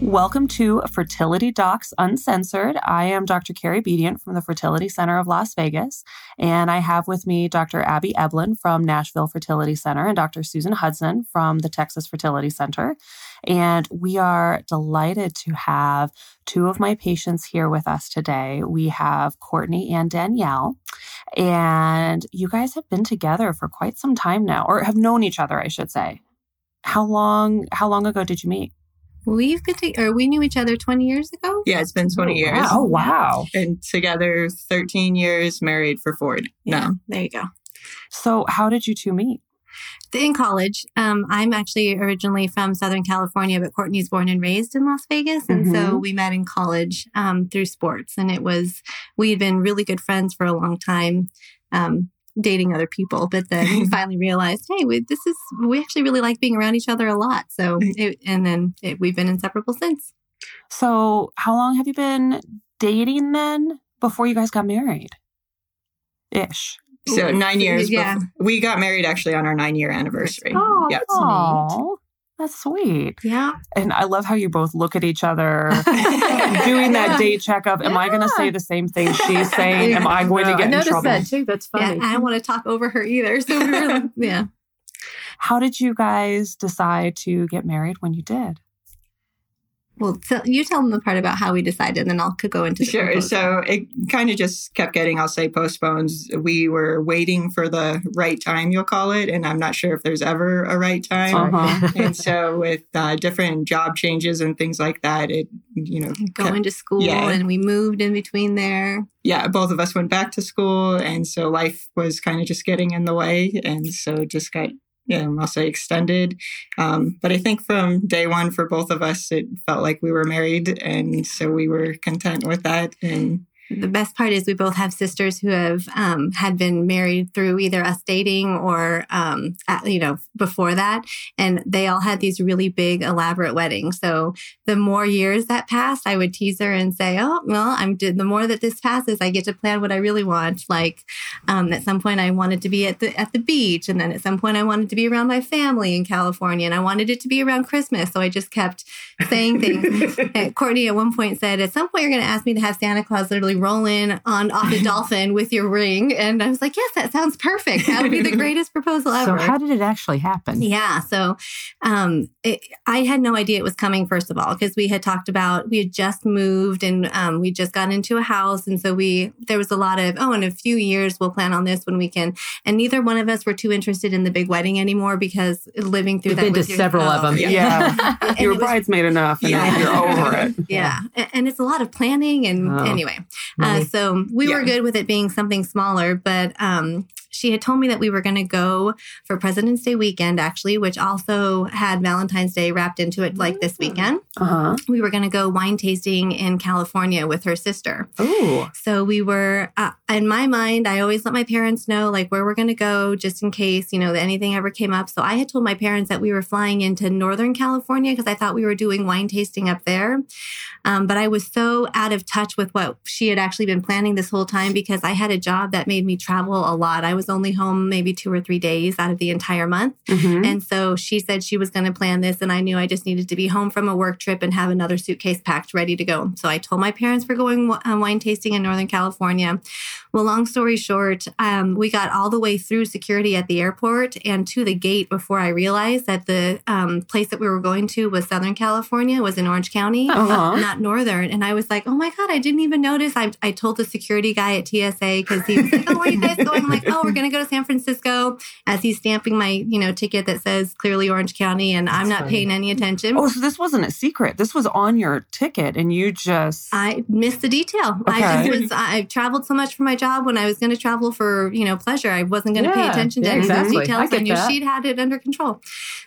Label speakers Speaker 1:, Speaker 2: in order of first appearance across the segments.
Speaker 1: Welcome to Fertility Docs Uncensored. I am Dr. Carrie Bedient from the Fertility Center of Las Vegas, and I have with me Dr. Abby Eblen from Nashville Fertility Center and Dr. Susan Hudson from the Texas Fertility Center. And we are delighted to have two of my patients here with us today. We have Courtney and Danielle, and you guys have been together for quite some time now, or have known each other, I should say. How long? How long ago did you meet?
Speaker 2: We've been to, or we knew each other 20 years ago.
Speaker 3: Yeah, it's been 20 years.
Speaker 1: Wow. Oh, wow.
Speaker 3: And together 13 years, married for Ford.
Speaker 2: Yeah,
Speaker 3: No.
Speaker 2: there you go.
Speaker 1: So, how did you two meet?
Speaker 2: In college, um, I'm actually originally from Southern California, but Courtney's born and raised in Las Vegas. And so
Speaker 1: Mhm.
Speaker 2: we met in college um, through sports. And it was, we had been really good friends for a long time. Um, dating other people but then we finally realized hey we, this is we actually really like being around each other a lot so mm. it, and then it, we've been inseparable since
Speaker 1: So, how long have you been dating then before you guys got married? Ish.
Speaker 3: So nine years.
Speaker 2: Yeah.
Speaker 3: before- we got married actually on our nine year anniversary.
Speaker 1: Oh,
Speaker 3: Yep.
Speaker 1: Aw, that's sweet.
Speaker 2: yeah
Speaker 1: And I love how you both look at each other doing that date checkup. Am I going to say the same thing she's saying? Am I going to
Speaker 4: I
Speaker 1: get in
Speaker 4: noticed
Speaker 1: trouble?
Speaker 4: that too. That's
Speaker 2: yeah
Speaker 4: funny.
Speaker 2: i don't want to talk over her either so we were yeah
Speaker 1: How did you guys decide to get married when you did?
Speaker 2: Well, so you tell them the part about how we decided, and then I'll could go into the
Speaker 3: Sure.
Speaker 2: proposal.
Speaker 3: So it kind of just kept getting, I'll say, postponed. We were waiting for the right time, you'll call it. And I'm not sure if there's ever a right time.
Speaker 1: Uh-huh.
Speaker 3: and so with uh, different job changes and things like that, it, you know,
Speaker 2: going to school,
Speaker 3: Yeah.
Speaker 2: and we moved in between there.
Speaker 3: yeah, both of us went back to school. And so life was kind of just getting in the way. And so it just got, yeah, I'll say extended. Um, but I think from day one for both of us, it felt like we were married. And so we were content with that. And
Speaker 2: The best part is we both have sisters who have um, had been married through either us dating or um, at, you know before that, and they all had these really big elaborate weddings. So the more years that passed, I would tease her and say, "Oh, well, I'm the more that this passes, I get to plan what I really want. Like um, at some point, I wanted to be at the at the beach, and then at some point, I wanted to be around my family in California, and I wanted it to be around Christmas. So I just kept saying things. Courtney at one point said, "At some point, you're going to ask me to have Santa Claus literally roll in on off a dolphin with your ring." And I was like, "Yes, that sounds perfect. That would be the greatest proposal ever.
Speaker 4: so how did it actually happen?
Speaker 2: Yeah. So um, it, I had no idea it was coming, first of all, because we had talked about, we had just moved and um, we just got into a house. And so we, there was a lot of, oh, in a few years, we'll plan on this when we can. And neither one of us were too interested in the big wedding anymore because living through
Speaker 4: You've
Speaker 2: that.
Speaker 4: been to
Speaker 2: with your-
Speaker 4: several of them.
Speaker 2: yeah.
Speaker 1: Yeah.
Speaker 2: And
Speaker 1: you were
Speaker 2: was-
Speaker 1: bridesmaid enough and
Speaker 2: Yeah.
Speaker 1: you're over it.
Speaker 2: yeah. A- And it's a lot of planning. And
Speaker 4: Oh.
Speaker 2: anyway, uh, so we were good with it being something smaller, but um, she had told me that we were going to go for President's Day weekend, actually, which also had Valentine's Day wrapped into it, like this weekend.
Speaker 1: Uh huh.
Speaker 2: We were going to go wine tasting in California with her sister.
Speaker 1: Ooh.
Speaker 2: So we were, uh, in my mind, I always let my parents know like where we're going to go just in case, you know, that anything ever came up. So I had told my parents that we were flying into Northern California because I thought we were doing wine tasting up there. Um, but I was so out of touch with what she had actually been planning this whole time because I had a job that made me travel a lot. I was only home maybe two or three days out of the entire month.
Speaker 1: Mhm.
Speaker 2: And so she said she was going to plan this, and I knew I just needed to be home from a work trip and have another suitcase packed ready to go. So I told my parents we're going uh, wine tasting in Northern California. Well, long story short, um, we got all the way through security at the airport and to the gate before I realized that the um, place that we were going to was Southern California, was in Orange County,
Speaker 1: Uh-huh.
Speaker 2: not Northern. And I was like, oh my God, I didn't even notice. I, I told the security guy at TSA because he was like, oh, where are you guys going? I'm like, oh, we're going to go to San Francisco as he's stamping my, you know, ticket that says clearly Orange County. And I'm not
Speaker 4: funny.
Speaker 2: paying any attention.
Speaker 1: Oh, so this wasn't a secret. This was on your ticket and you just.
Speaker 2: I missed the detail. I
Speaker 1: Okay.
Speaker 2: just was I traveled so much for my job when I was going to travel for, you know, pleasure. I wasn't going to pay attention to
Speaker 4: yeah,
Speaker 2: any of those
Speaker 4: exactly. I
Speaker 2: details. I,
Speaker 4: get
Speaker 2: knew
Speaker 4: that.
Speaker 2: she'd had it under control.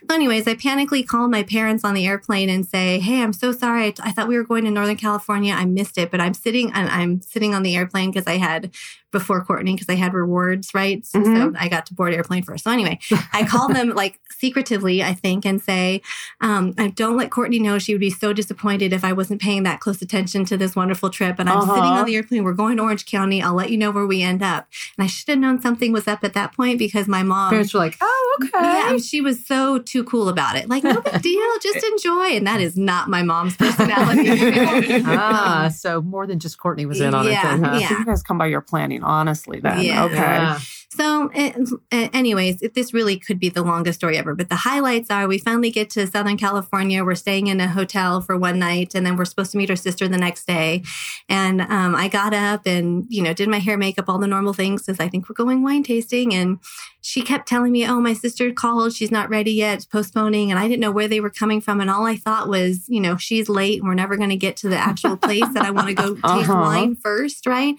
Speaker 2: So, anyways, I panically called my parents on the airplane and say, "Hey, I'm so sorry. I, I thought we were going to Northern California. I missed it, but I'm sitting and I'm sitting on the airplane because I had before Courtney because I had rewards, right?
Speaker 1: Mhm.
Speaker 2: So I got to board airplane first. So anyway, I call them like secretively, I think, and say, um, I don't let Courtney know. She would be so disappointed if I wasn't paying that close attention to this wonderful trip. And I'm
Speaker 1: Uh-huh.
Speaker 2: sitting on the airplane. We're going to Orange County. I'll let you know where we end up. And I should have known something was up at that point because my mom.
Speaker 4: Parents were like, oh, okay.
Speaker 2: Yeah, she was so too cool about it. Like, no big deal, just enjoy. And that is not my mom's personality.
Speaker 4: ah, so more than just Courtney was in on
Speaker 2: Yeah,
Speaker 4: it then, huh?
Speaker 2: yeah.
Speaker 1: So you guys come by your planning, honestly, then.
Speaker 2: Yeah.
Speaker 1: Okay.
Speaker 4: Yeah.
Speaker 2: So, uh, uh, anyways, this really could be the longest story ever, but the highlights are we finally get to Southern California. We're staying in a hotel for one night, and then we're supposed to meet our sister the next day. And um, I got up and you know did my hair, makeup, all the normal things because I think we're going wine tasting. And she kept telling me, "Oh, my sister called. She's not ready yet. It's postponing." And I didn't know where they were coming from. And all I thought was, you know, she's late. and We're never going to get to the actual place that I want to go taste
Speaker 1: Uh-huh.
Speaker 2: wine first, right?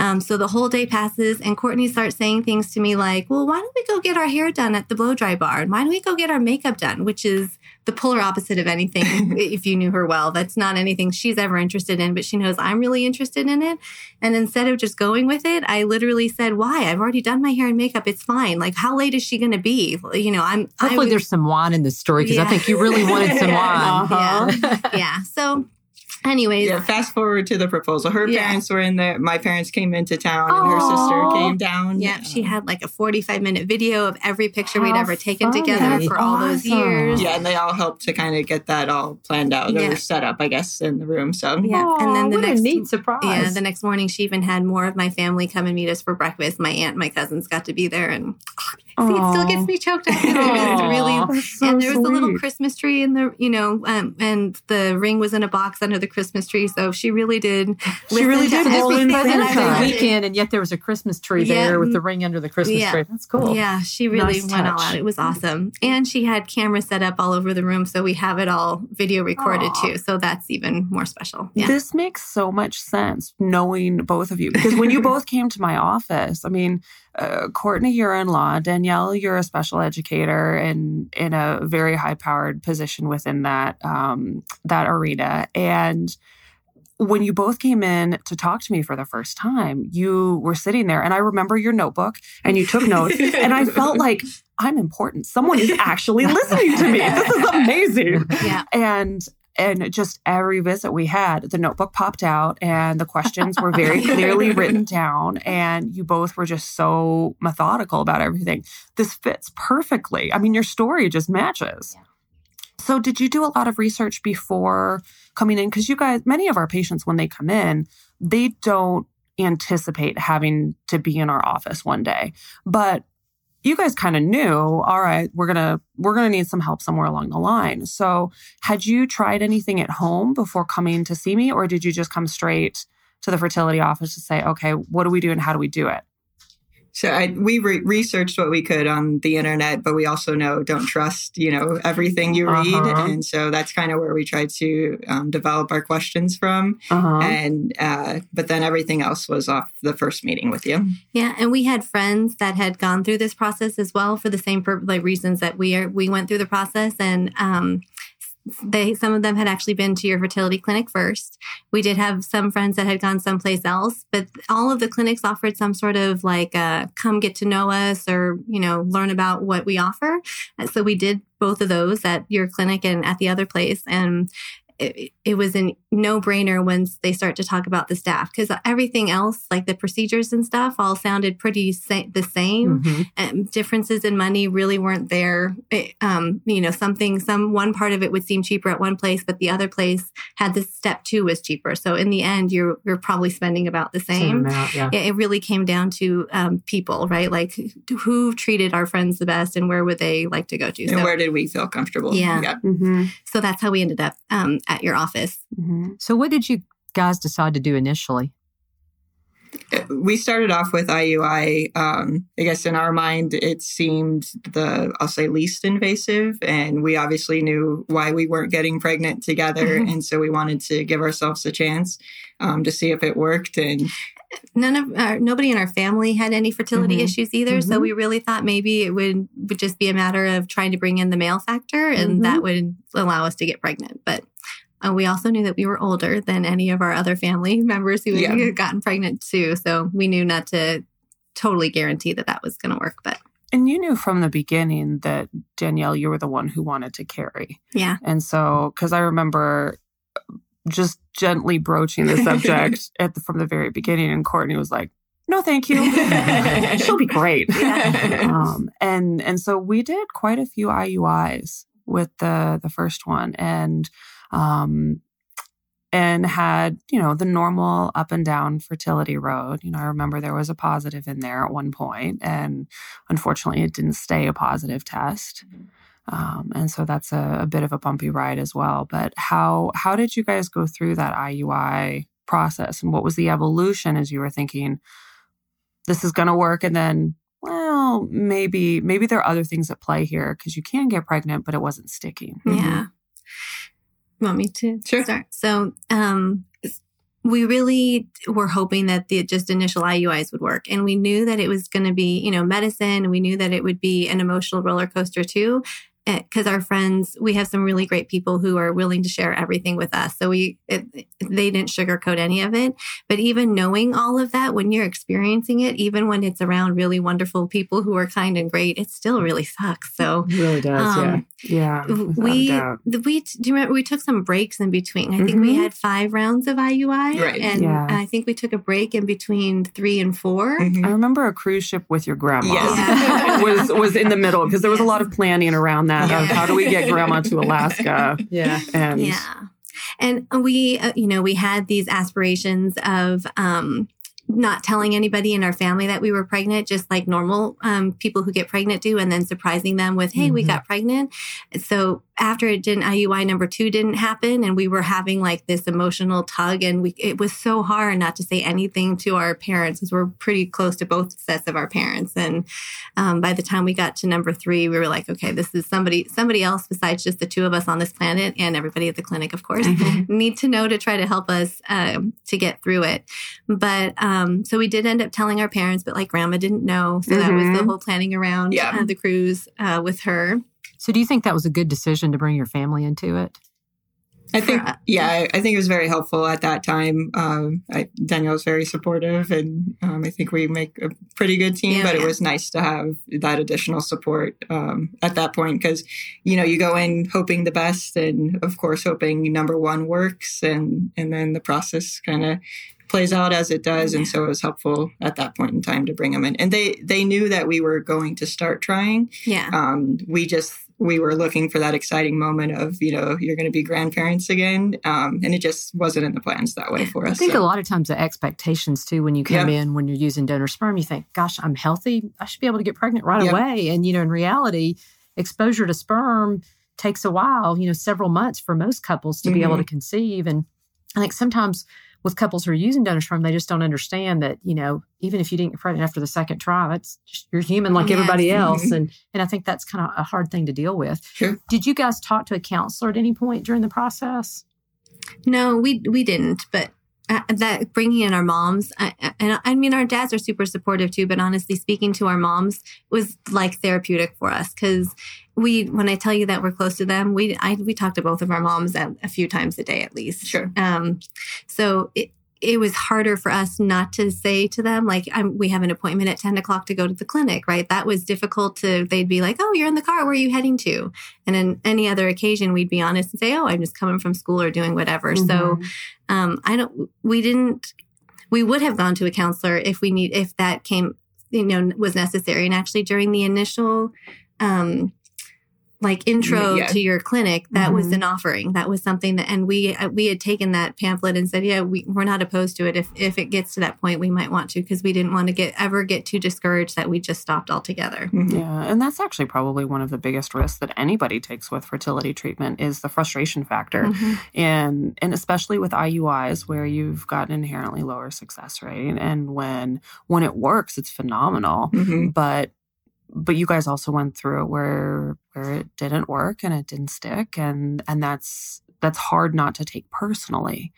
Speaker 2: Um, so the whole day passes, and Courtney starts saying things to me like, "Well, why don't we go get our hair done at the blow dry bar? And why don't we go get our makeup done?" Which is the polar opposite of anything. if you knew her well, that's not anything she's ever interested in, but she knows I'm really interested in it. And instead of just going with it, I literally said, "Why? I've already done my hair and makeup. It's fine. Like, how late is she going to be? You know, I'm I
Speaker 4: Hopefully,
Speaker 2: was-
Speaker 4: there's some wine in this story because I think you really wanted some wine.
Speaker 1: Uh-huh.
Speaker 2: yeah. So, anyways,
Speaker 3: Yeah, fast forward to the proposal. Her
Speaker 2: Yeah.
Speaker 3: parents were in there. My parents came into town, and her sister came down.
Speaker 2: Yeah, she had like a 45 minute video of every picture we'd ever taken
Speaker 1: funny.
Speaker 2: together for all those years.
Speaker 3: Yeah, and they all helped to kind of get that all planned out
Speaker 2: Yeah.
Speaker 3: or set up, I guess, in the room. So
Speaker 2: Yeah, and then the
Speaker 4: what
Speaker 2: next
Speaker 4: a neat surprise.
Speaker 2: yeah, the next morning she even had more of my family come and meet us for breakfast. My aunt, my cousins got to be there, and see, it still gets me choked up. It was really
Speaker 1: That's so
Speaker 2: and there was a little. Christmas tree in the, you know, um, and the ring was in a box under the Christmas tree. So she really did.
Speaker 1: She really did
Speaker 2: to
Speaker 1: in
Speaker 4: weekend, and yet there was a Christmas tree
Speaker 2: Yeah.
Speaker 4: there with the mm, ring under the Christmas
Speaker 2: Yeah.
Speaker 4: tree. That's cool.
Speaker 2: Yeah, she really
Speaker 4: Nice
Speaker 2: went all out. It was awesome. And she had cameras set up all over the room. So we have it all video recorded
Speaker 1: Aw.
Speaker 2: too. So that's even more special. Yeah.
Speaker 1: This makes so much sense knowing both of you because when you both came to my office, I mean, uh, Courtney, your in-law, Danielle, you're a special educator and in a very high-powered position within that um, that arena, and when you both came in to talk to me for the first time, you were sitting there, and I remember your notebook, and you took notes, and I felt like I'm important. Someone is actually listening to me. This is amazing
Speaker 2: yeah.
Speaker 1: and and just every visit we had the notebook popped out and the questions were very clearly written down and you both were just so methodical about everything. This fits perfectly. I mean your story just matches. So did you do a lot of research before coming in? Because you guys many of our patients when they come in they don't anticipate having to be in our office one day. But you guys kind of knew all right we're gonna we're gonna need some help somewhere along the line. So had you tried anything at home before coming to see me or did you just come straight to the fertility office to say okay what do we do and how do we do it
Speaker 3: So I, we re- researched what we could on the internet, but we also know don't trust, you know, everything you read.
Speaker 1: Uh-huh.
Speaker 3: And so that's kind of where we tried to um, develop our questions from.
Speaker 1: uh-huh.
Speaker 3: And, uh, but then everything else was off the first meeting with you.
Speaker 2: Yeah, and we had friends that had gone through this process as well for the same pur- like reasons that we are we went through the process, and um, they some of them had actually been to your fertility clinic first. We did have some friends that had gone someplace else, but all of the clinics offered some sort of like uh, come get to know us or you know learn about what we offer. So we did both of those at your clinic and at the other place, and it, it was a no brainer once they start to talk about the staff because everything else, like the procedures and stuff, all sounded pretty sa- the same.
Speaker 4: Mhm.
Speaker 2: And differences in money really weren't there. It, um, you know, something, some one part of it would seem cheaper at one place, but the other place had this step two was cheaper. So in the end, you're you're probably spending about the
Speaker 4: Same
Speaker 2: same.
Speaker 4: amount, yeah.
Speaker 2: It it really came down to um, people, right? Like who treated our friends the best, and where would they like to go to?
Speaker 3: And
Speaker 2: So,
Speaker 3: where did we feel comfortable?
Speaker 2: Yeah.
Speaker 1: mm-hmm.
Speaker 2: so that's how we ended up um, at your office.
Speaker 1: Mm-hmm.
Speaker 4: So, what did you guys decide to do initially?
Speaker 3: we started off with IUI. Um, I guess in our mind, it seemed the, I'll say, least invasive. And we obviously knew why we weren't getting pregnant together.
Speaker 2: Mhm.
Speaker 3: And so we wanted to give ourselves a chance um, to see if it worked. And
Speaker 2: none of our, nobody in our family had any fertility
Speaker 1: Mhm.
Speaker 2: issues either. So
Speaker 1: Mhm.
Speaker 2: we really thought maybe it would would just be a matter of trying to bring in the male factor, and that would allow us to get pregnant. But uh, we also knew that we were older than any of our other family members who
Speaker 3: Yeah.
Speaker 2: had gotten pregnant too. So we knew not to totally guarantee that that was going to work. But
Speaker 1: And you knew from the beginning that Danielle, you were the one who wanted to carry.
Speaker 2: yeah,
Speaker 1: And so, because I remember just gently broaching the subject at the, from the very beginning, and Courtney was like, "No, thank you. She'll be great." um, and and so we did quite a few IUIs with the the first one, and um, and had you know the normal up and down fertility road. You know, I remember there was a positive in there at one point, and unfortunately, it didn't stay a positive test. Um, and so that's a, a bit of a bumpy ride as well. But how how did you guys go through that IUI process, and what was the evolution as you were thinking this is going to work, and then well maybe maybe there are other things at play here because you can get pregnant, but it wasn't sticking.
Speaker 2: yeah. Want me to
Speaker 3: Sure.
Speaker 2: start? So, um, we really were hoping that the just initial IUIs would work. And we knew that it was going to be, you know, medicine. We knew that it would be an emotional roller coaster too. Because our friends, we have some really great people who are willing to share everything with us. So we, it, they didn't sugarcoat any of it. But even knowing all of that, when you're experiencing it, even when it's around really wonderful people who are kind and great, it still really sucks. So
Speaker 4: It really does, yeah.
Speaker 2: um,
Speaker 1: Yeah, without a
Speaker 2: we we do you remember we took some breaks in between. I think we
Speaker 1: Mhm.
Speaker 2: had five rounds of IUI,
Speaker 3: Right.
Speaker 2: and
Speaker 1: Yeah.
Speaker 2: I think we took a break in between three and 4
Speaker 3: Mhm.
Speaker 1: I remember a cruise ship with your grandma
Speaker 3: Yes.
Speaker 1: was was in the middle because there was a lot of planning around that of
Speaker 2: Yeah.
Speaker 1: how do we get grandma to Alaska
Speaker 4: Yeah.
Speaker 1: and
Speaker 2: Yeah. And we, uh, you know, we had these aspirations of um, not telling anybody in our family that we were pregnant, just like normal um, people who get pregnant do, and then surprising them with, hey, we
Speaker 4: Mhm.
Speaker 2: got pregnant. So after it didn't, IUI number two didn't happen, and we were having like this emotional tug, and we, it was so hard not to say anything to our parents because we're pretty close to both sets of our parents. And um, by the time we got to number three, we were like, okay, this is somebody, somebody else besides just the two of us on this planet and everybody at the clinic, of course, need to know to try to help us um, to get through it. But um, so we did end up telling our parents, but like grandma didn't know. So that was the
Speaker 1: Mhm.
Speaker 2: whole planning around
Speaker 3: Yeah.
Speaker 2: uh, the cruise uh, with her.
Speaker 4: So do you think that was a good decision to bring your family into it?
Speaker 3: I think, yeah, I, I think it was very helpful at that time. Um, I, Danielle was very supportive, and um, I think we make a pretty good team.
Speaker 2: Yeah,
Speaker 3: but it was nice to have that additional support um, at that point because, you know, you go in hoping the best, and of course, hoping number one works, and and then the process kind of plays out as it does. And so it was helpful at that point in time to bring them in, and they they knew that we were going to start trying.
Speaker 2: Yeah.
Speaker 3: Um, we just we were looking for that exciting moment of you know you're going to be grandparents again, um, and it just wasn't in the plans that way for us.
Speaker 4: I think
Speaker 3: so.
Speaker 4: a lot of times the expectations too, when you come in, when you're using donor sperm, you think, gosh, I'm healthy. I should be able to get pregnant right
Speaker 3: Yep.
Speaker 4: away. And, you know, in reality, exposure to sperm takes a while, you know, several months for most couples to be able to conceive. And I think sometimes with couples who are using donor sperm, they just don't understand that, you know, even if you didn't get pregnant after the second try, that's just, you're human like
Speaker 2: Yes.
Speaker 4: everybody else.
Speaker 3: Mhm.
Speaker 4: And, and I think that's kind of a hard thing to deal with.
Speaker 3: Sure.
Speaker 4: Did you guys talk to a counselor at any point during the process?
Speaker 2: No, we we didn't. But uh, that bringing in our moms, I, I- and I mean, our dads are super supportive too. But honestly, speaking to our moms was like therapeutic for us because we, when I tell you that we're close to them, we I, we talk to both of our moms a, a few times a day at least.
Speaker 3: Sure.
Speaker 2: Um, so it it was harder for us not to say to them like I'm, we have an appointment at 10 o'clock to go to the clinic right that was difficult to they'd be like oh you're in the car where are you heading to and in any other occasion we'd be honest and say oh i'm just coming from school or doing whatever so um, I don't. We didn't. We would have gone to a counselor if we need if that came, you know, was necessary. And actually, during the initial, um, like intro
Speaker 3: Yeah.
Speaker 2: to your clinic, that was
Speaker 1: Mhm.
Speaker 2: an offering. That was something that, and we uh, we had taken that pamphlet and said, yeah, we, we're not opposed to it. If if it gets to that point, we might want to because we didn't want to get ever get too discouraged that we just stopped altogether.
Speaker 3: Mhm.
Speaker 1: Yeah, and that's actually probably one of the biggest risks that anybody takes with fertility treatment is the frustration factor.
Speaker 2: Mhm.
Speaker 1: And and especially with IUIs where you've got an inherently lower success rate and when when it works it's phenomenal.
Speaker 3: Mhm.
Speaker 1: But but you guys also went through it where where it didn't work and it didn't stick and and that's that's hard not to take personally.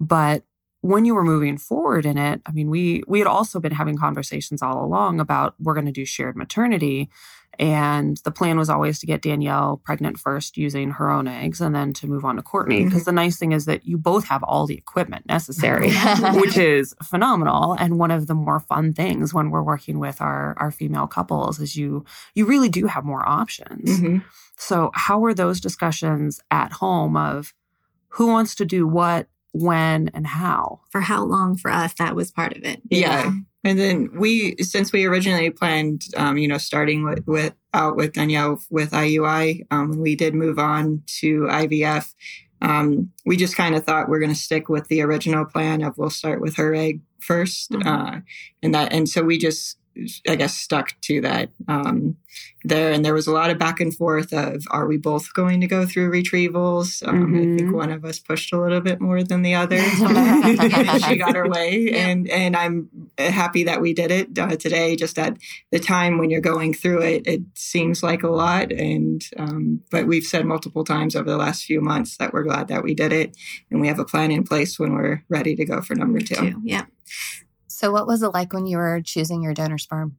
Speaker 1: But when you were moving forward in it, I mean, we we had also been having conversations all along about we're going to do shared maternity. And the plan was always to get Danielle pregnant first using her own eggs and then to move on to Courtney. Because mm-hmm. the nice thing is that you both have all the equipment necessary, which is phenomenal. And one of the more fun things when we're working with our, our female couples is you you really do have more options. Mm-hmm. So how were those discussions at home of who wants to do what, when, and how?
Speaker 2: For how long for us, that was part of it.
Speaker 3: yeah. yeah. And then we, since we originally planned, um, you know, starting with, with out with Danielle with IUI, um, when we did move on to IVF, um, we just kind of thought we're going to stick with the original plan of we'll start with her egg 1st mm-hmm. uh, and that, and so we just I guess, stuck to that um, there. And there was a lot of back and forth of, are we both going to go through retrievals? Um, mm-hmm. I think one of us pushed a little bit more than the other. she got her way. And, and I'm happy that we did it uh, today. Just at the time when you're going through it, it seems like a lot. And, um, but we've said multiple times over the last few months that we're glad that we did it. And we have a plan in place when we're ready to go for number two. two.
Speaker 2: Yeah.
Speaker 5: So, what was it like when you were choosing your donor sperm?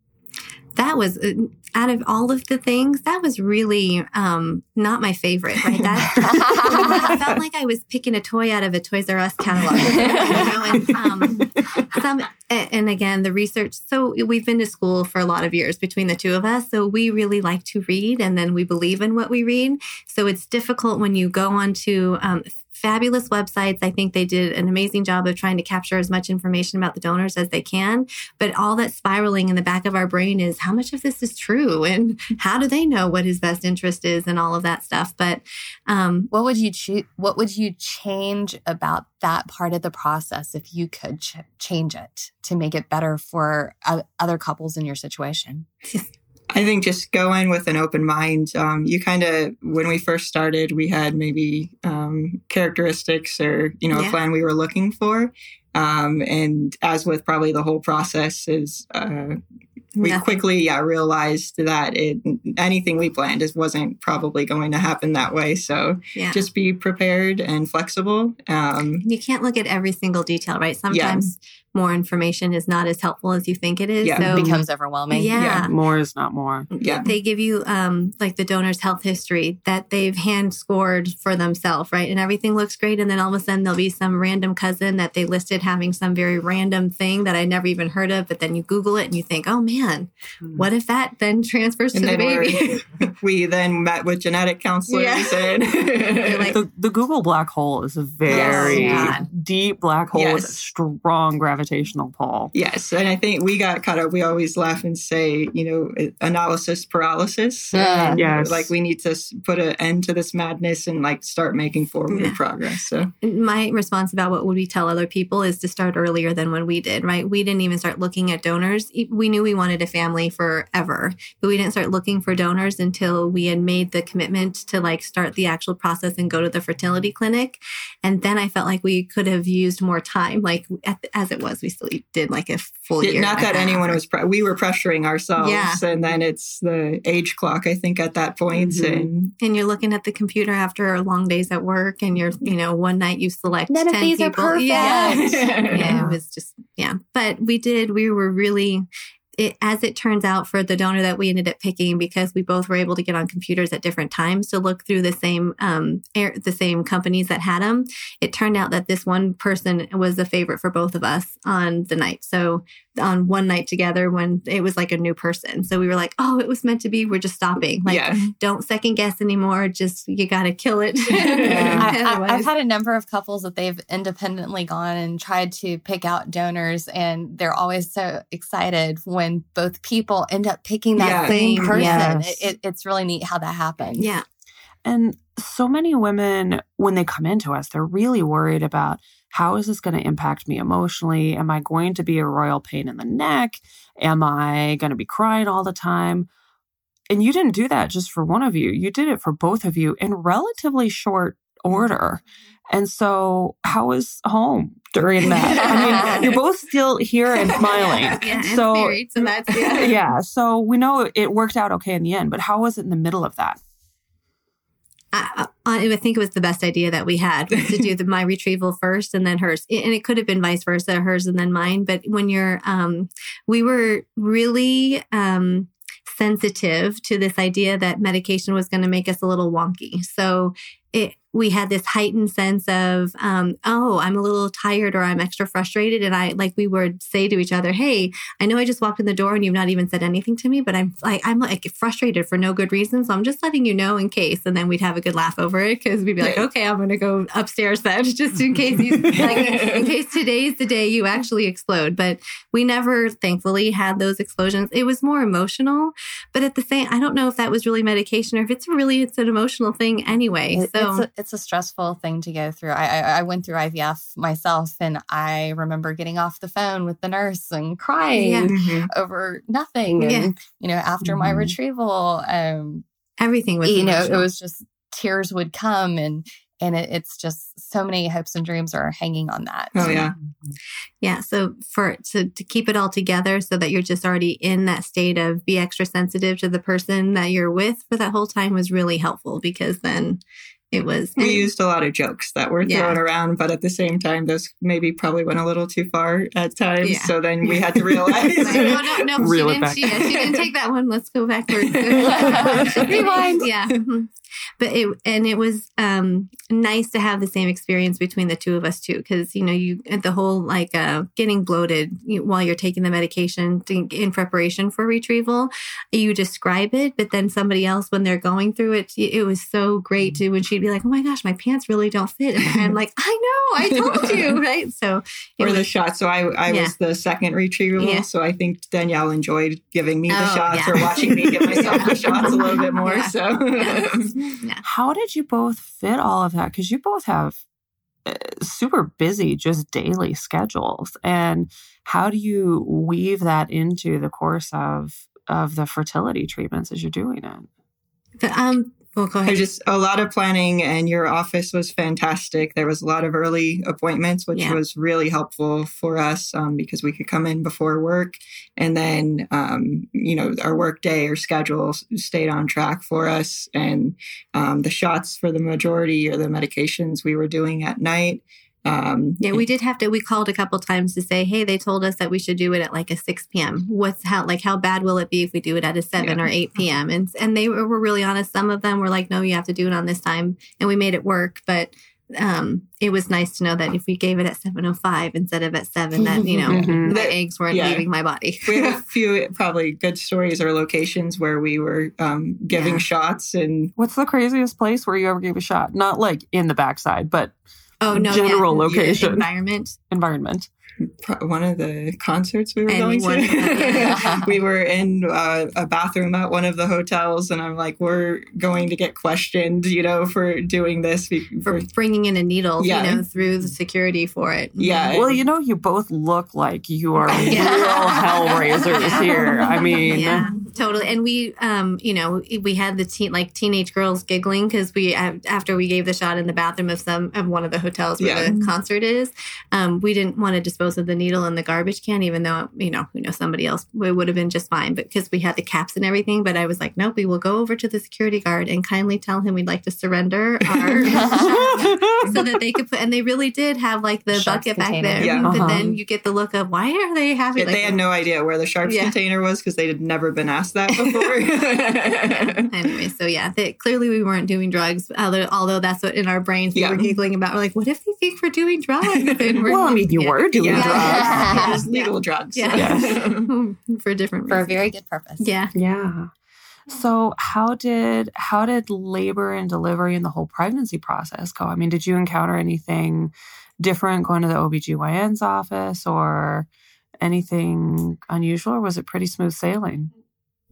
Speaker 2: That was uh, out of all of the things, that was really um, not my favorite. Right, that felt like I was picking a toy out of a Toys R Us catalog. you know, and, um, some, and again, the research. So we've been to school for a lot of years between the two of us. So we really like to read, and then we believe in what we read. So it's difficult when you go onto um, fabulous websites. I think they did an amazing job of trying to capture as much information about the donors as they can. But all that spiraling in the back of our brain is how much of this is true and how do they know what his best interest is and all of that stuff. But
Speaker 5: um, what would you choose? What would you change about that part of the process if you could ch- change it to make it better for uh, other couples in your situation?
Speaker 3: I think just go in with an open mind. Um, you kind of, when we first started, we had maybe um, characteristics or, you know, yeah. a plan we were looking for. Um, and as with probably the whole process is, uh, we Nothing. quickly yeah realized that it anything we planned just wasn't probably going to happen that way so yeah. just be prepared and flexible um,
Speaker 2: you can't look at every single detail right sometimes yeah more information is not as helpful as you think it is.
Speaker 5: Yeah, so, it becomes overwhelming.
Speaker 2: Yeah. yeah.
Speaker 1: More is not more.
Speaker 2: Yeah. They give you um like the donor's health history that they've hand scored for themselves, right? And everything looks great. And then all of a sudden there'll be some random cousin that they listed having some very random thing that I never even heard of. But then you Google it and you think, oh man, hmm. what if that then transfers and to the baby?
Speaker 3: we then met with genetic counselors yeah. and
Speaker 1: like, the, the, Google black hole is a very yes, deep black hole yes. with a strong gravity gravitational pull.
Speaker 3: Yes. And I think we got caught up. We always laugh and say, you know, analysis paralysis.
Speaker 1: Yeah. yes.
Speaker 3: Like we need to put an end to this madness and like start making forward yeah. progress. So
Speaker 2: my response about what would we tell other people is to start earlier than when we did, right? We didn't even start looking at donors. We knew we wanted a family forever, but we didn't start looking for donors until we had made the commitment to like start the actual process and go to the fertility clinic. And then I felt like we could have used more time, like as it was was. We still did like a full year.
Speaker 3: Not that anyone was, pre- we were pressuring ourselves. Yeah. And then it's the age clock, I think, at that point. Mm-hmm.
Speaker 2: And, and you're looking at the computer after long days at work and you're, you know, one night you select
Speaker 5: None
Speaker 2: 10
Speaker 5: of these
Speaker 2: people.
Speaker 5: are perfect.
Speaker 2: Yeah. yeah. It was just, yeah. But we did, we were really, it, as it turns out for the donor that we ended up picking because we both were able to get on computers at different times to look through the same um, air, the same companies that had them it turned out that this one person was the favorite for both of us on the night so on one night together when it was like a new person. So we were like, oh, it was meant to be. We're just stopping. Like, yeah. don't second guess anymore. Just, you got to kill it.
Speaker 5: Yeah. I, have had a number of couples that they've independently gone and tried to pick out donors, and they're always so excited when both people end up picking that yeah. same person. Yes. It, it, it's really neat how that happens.
Speaker 2: Yeah.
Speaker 1: And so many women, when they come into us, they're really worried about how is this going to impact me emotionally? Am I going to be a royal pain in the neck? Am I going to be crying all the time? And you didn't do that just for one of you. You did it for both of you in relatively short order. And so, how is home during that? I mean, you're both still here and smiling.
Speaker 2: yeah, so, married, so that's
Speaker 1: yeah. yeah. So we know it worked out okay in the end. But how was it in the middle of that?
Speaker 2: I, I think it was the best idea that we had was to do the my retrieval first and then hers, and it could have been vice versa, hers and then mine. But when you're, um, we were really um, sensitive to this idea that medication was going to make us a little wonky. So it we had this heightened sense of, um, oh, I'm a little tired or I'm extra frustrated. And I, like, we would say to each other, hey, I know I just walked in the door and you've not even said anything to me, but I'm like, I'm like frustrated for no good reason. So I'm just letting you know in case. And then we'd have a good laugh over it because we'd be like, okay, I'm going to go upstairs then just in case you, like, in case today's the day you actually explode. But we never, thankfully, had those explosions. It was more emotional. But at the same, I don't know if that was really medication or if it's really, it's an emotional thing anyway.
Speaker 5: So, it's a, it's a stressful thing to go through. I, I, I went through IVF myself, and I remember getting off the phone with the nurse and crying yeah. mm-hmm. over nothing. And you know, after mm-hmm. my retrieval, um,
Speaker 2: everything was
Speaker 5: you emotional. know, it was just tears would come and and it, it's just so many hopes and dreams are hanging on that.
Speaker 3: Oh yeah,
Speaker 2: yeah. So for to to keep it all together, so that you're just already in that state of be extra sensitive to the person that you're with for that whole time was really helpful because then it was
Speaker 3: we used a lot of jokes that were yeah. thrown around but at the same time those maybe probably went a little too far at times yeah. so then we had to realize.
Speaker 2: No no no she didn't, she, she, didn't take that one let's go backwards. Rewind. Yeah but it and it was um nice to have the same experience between the two of us too because you know you the whole like uh getting bloated while you're taking the medication to, in preparation for retrieval you describe it but then somebody else when they're going through it it was so great to when she'd be like oh my gosh my pants really don't fit and i'm like i know i told you right so
Speaker 3: or was, the shot so i i yeah. was the second retrieval yeah. so i think danielle enjoyed giving me the oh, shots yeah. or watching me give myself the shots a little bit more so
Speaker 1: yeah. How did you both fit all of that? Because you both have uh, super busy, just daily schedules. And how do you weave that into the course of of the fertility treatments as you're doing it?
Speaker 2: Um, well, go ahead.
Speaker 3: just a lot of planning, and your office was fantastic. There was a lot of early appointments, which yeah. was really helpful for us um, because we could come in before work, and then um, you know our work day or schedule stayed on track for us, and um, the shots for the majority or the medications we were doing at night
Speaker 2: um, yeah, we did have to. We called a couple times to say, "Hey, they told us that we should do it at like a six p.m. What's how like how bad will it be if we do it at a seven yeah. or eight p.m.?" And and they were, were really honest. Some of them were like, "No, you have to do it on this time," and we made it work. But um, it was nice to know that if we gave it at 7.05 instead of at 7 that you know mm-hmm. the eggs weren't yeah. leaving my body
Speaker 3: we have a few probably good stories or locations where we were um, giving yeah. shots and
Speaker 1: what's the craziest place where you ever gave a shot not like in the backside but
Speaker 2: Oh no,
Speaker 1: general
Speaker 2: yeah.
Speaker 1: location,
Speaker 2: environment,
Speaker 1: environment
Speaker 3: one of the concerts we were going to. we were in uh, a bathroom at one of the hotels, and I'm like, we're going to get questioned, you know, for doing this.
Speaker 2: For, for bringing in a needle, yeah. you know, through the security for it.
Speaker 3: Yeah.
Speaker 1: Well, you know, you both look like you are yeah. real hellraisers here. I mean,
Speaker 2: yeah, totally. And we, um, you know, we had the teen, like teenage girls giggling because we, after we gave the shot in the bathroom of some, of one of the hotels where yeah. the concert is, um, we didn't want to dispose dispose of the needle in the garbage can, even though, you know, you know, somebody else it would have been just fine, but because we had the caps and everything. But I was like, nope, we will go over to the security guard and kindly tell him we'd like to surrender our so that they could put, and they really did have like the sharps bucket container. back there. Yeah. Uh-huh. But then you get the look of why are they having?
Speaker 3: Yeah,
Speaker 2: like,
Speaker 3: they had no idea where the sharps yeah. container was because they had never been asked that before.
Speaker 2: anyway, so yeah, they, clearly we weren't doing drugs, although, although that's what in our brains we yeah. were giggling about. We're like, what if they think we're doing drugs?
Speaker 1: well, I mean, you were doing
Speaker 3: drugs. Just legal drugs.
Speaker 2: Yeah. For different
Speaker 5: For a very good purpose.
Speaker 2: Yeah.
Speaker 1: Yeah. So how did how did labor and delivery and the whole pregnancy process go? I mean, did you encounter anything different going to the OBGYN's office or anything unusual or was it pretty smooth sailing?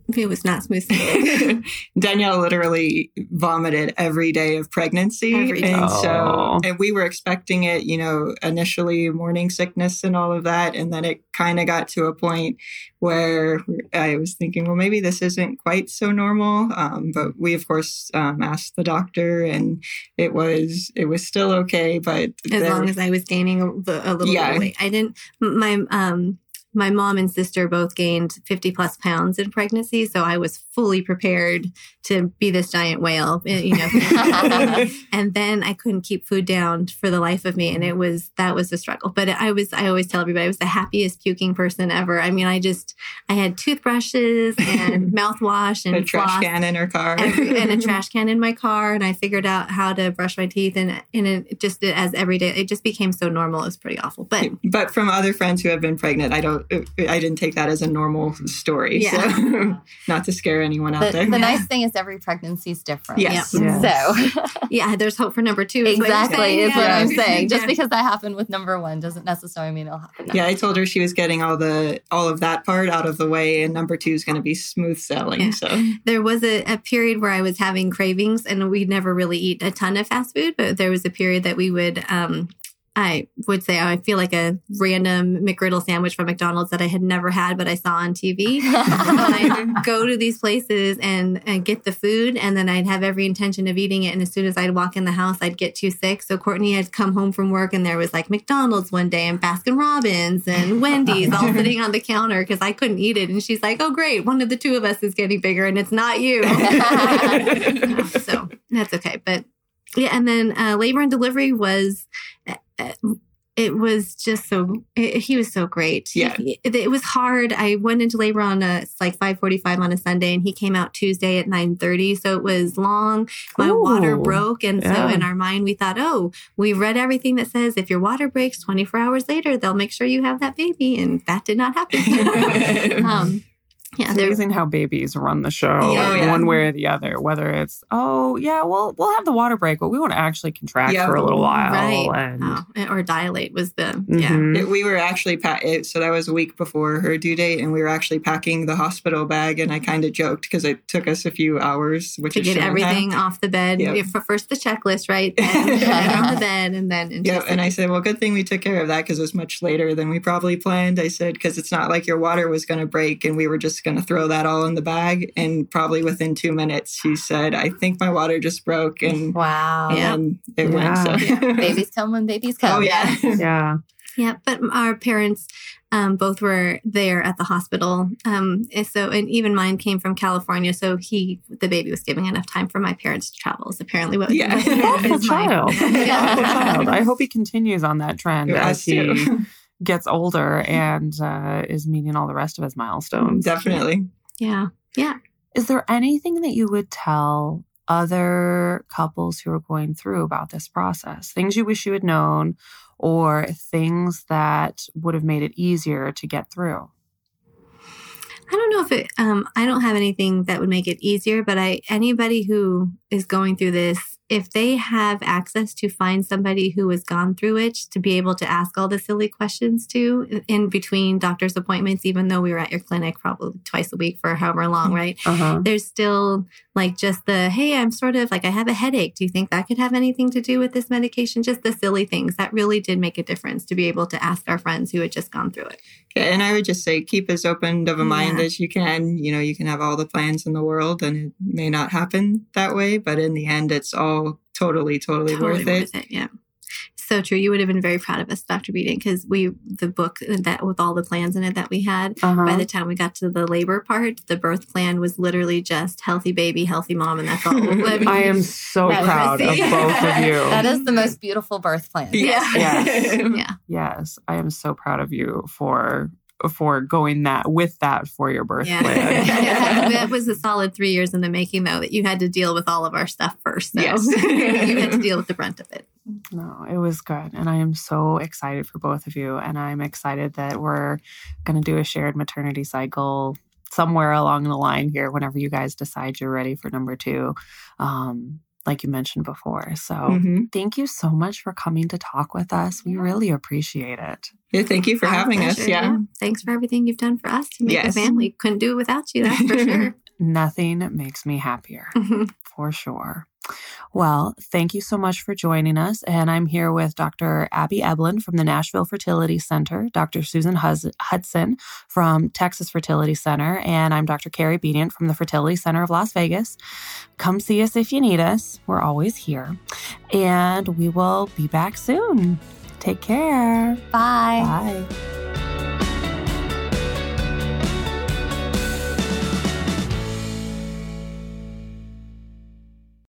Speaker 2: It was not smooth sailing.
Speaker 3: Danielle literally vomited every day of pregnancy.
Speaker 2: Every day.
Speaker 3: And so, and we were expecting it, you know, initially morning sickness and all of that. And then it kind of got to a point where I was thinking, well, maybe this isn't quite so normal. Um, but we, of course, um, asked the doctor and it was, it was still okay. But
Speaker 2: as long as I was gaining a, a little yeah. bit of weight, I didn't, my, um, my mom and sister both gained 50 plus pounds in pregnancy. So I was fully prepared to be this giant whale, eh, you know. and then I couldn't keep food down for the life of me. And it was, that was a struggle. But I was, I always tell everybody I was the happiest puking person ever. I mean, I just, I had toothbrushes and mouthwash and
Speaker 3: a trash can in her car
Speaker 2: and, and, a trash can in my car. And I figured out how to brush my teeth and, and it just as every day, it just became so normal. It was pretty awful. But,
Speaker 3: but from other friends who have been pregnant, I don't, I didn't take that as a normal story. Yeah. So not to scare anyone out
Speaker 5: the,
Speaker 3: there.
Speaker 5: The nice thing is every pregnancy is different.
Speaker 3: Yes.
Speaker 5: yes.
Speaker 2: So yeah, there's hope for number two.
Speaker 5: Is exactly is what I'm saying. Just yeah. because that happened with number one doesn't necessarily mean it'll happen.
Speaker 3: Yeah, I told her she was getting all the all of that part out of the way, and number two is going to be smooth sailing. Yeah. So
Speaker 2: there was a, a period where I was having cravings, and we'd never really eat a ton of fast food, but there was a period that we would um, I would say I feel like a random McGriddle sandwich from McDonald's that I had never had, but I saw on TV. I'd go to these places and, and get the food, and then I'd have every intention of eating it. And as soon as I'd walk in the house, I'd get too sick. So Courtney had come home from work, and there was like McDonald's one day, and Baskin Robbins, and Wendy's all sitting on the counter because I couldn't eat it. And she's like, "Oh, great, one of the two of us is getting bigger, and it's not you." so that's okay, but yeah, and then uh, labor and delivery was it was just so it, he was so great.
Speaker 3: Yeah.
Speaker 2: he, it, it, was hard. I went into labor on a like 5.45 on a sunday and he came out tuesday at 9.30 so it was long. My Ooh, water broke and yeah. so in our mind we thought oh we read everything that says if your water breaks 24 hours later they'll make sure you have that baby. And that did not happen. Um,
Speaker 1: yeah, it's amazing how babies run the show yeah, yeah. one way or the other. Whether it's oh yeah, well we'll have the water break, but we want to actually contract yeah, for a little while,
Speaker 2: right? And, oh, or dilate was the mm-hmm. yeah.
Speaker 3: It, we were actually pa- it, so that was a week before her due date, and we were actually packing the hospital bag, and I kind of joked because it took us a few hours, which
Speaker 2: to get everything have. off the bed. Yep. For first the checklist, right? Then on the bed, and then
Speaker 3: yeah. And I said, well, good thing we took care of that because it was much later than we probably planned. I said because it's not like your water was going to break, and we were just going to throw that all in the bag. And probably within two minutes, she said, I think my water just broke. And
Speaker 5: wow.
Speaker 3: And it yeah.
Speaker 5: went. So. Yeah. babies come when babies come.
Speaker 3: Oh, yeah.
Speaker 1: yeah.
Speaker 2: Yeah. But our parents, um, both were there at the hospital. Um, and so, and even mine came from California. So he, the baby was giving enough time for my parents to travel is apparently what,
Speaker 1: yeah. Thoughtful child. yeah. child. I hope he continues on that trend as he gets older and uh, is meeting all the rest of his milestones.
Speaker 3: Definitely.
Speaker 2: Yeah. Yeah.
Speaker 1: Is there anything that you would tell other couples who are going through about this process? Things you wish you had known or things that would have made it easier to get through?
Speaker 2: I don't know if it, um, I don't have anything that would make it easier, but I, anybody who is going through this if they have access to find somebody who has gone through it to be able to ask all the silly questions to in between doctor's appointments, even though we were at your clinic probably twice a week for however long, mm-hmm. right? Uh-huh. There's still like just the, hey, I'm sort of like, I have a headache. Do you think that could have anything to do with this medication? Just the silly things that really did make a difference to be able to ask our friends who had just gone through it.
Speaker 3: Yeah, and I would just say keep as open of a mind yeah. as you can. You know, you can have all the plans in the world and it may not happen that way, but in the end, it's all totally, totally, totally worth, worth it. it.
Speaker 2: Yeah. So true. You would have been very proud of us, Dr. Bedient, because we, the book that with all the plans in it that we had, uh-huh. by the time we got to the labor part, the birth plan was literally just healthy baby, healthy mom, and that's all.
Speaker 1: I, mean, I am so proud of both of you.
Speaker 5: That is the most beautiful birth plan.
Speaker 2: Yeah.
Speaker 1: Yes.
Speaker 2: yeah.
Speaker 1: Yes. I am so proud of you for for going that with that for your birth
Speaker 2: yeah.
Speaker 1: plan.
Speaker 2: that was a solid three years in the making, though, that you had to deal with all of our stuff first. So yes. you had to deal with the brunt of it.
Speaker 1: No, it was good. And I am so excited for both of you. And I'm excited that we're going to do a shared maternity cycle somewhere along the line here whenever you guys decide you're ready for number two. Um, like you mentioned before. So mm-hmm. thank you so much for coming to talk with us. We really appreciate it.
Speaker 3: Yeah, thank you for Our having pleasure, us. Yeah. yeah.
Speaker 2: Thanks for everything you've done for us to make yes. a family. Couldn't do it without you, that's for sure.
Speaker 1: Nothing makes me happier, mm-hmm. for sure. Well, thank you so much for joining us. And I'm here with Dr. Abby Eblen from the Nashville Fertility Center, Dr. Susan Hudson from Texas Fertility Center, and I'm Dr. Carrie Bedient from the Fertility Center of Las Vegas. Come see us if you need us. We're always here. And we will be back soon. Take care.
Speaker 5: Bye.
Speaker 1: Bye.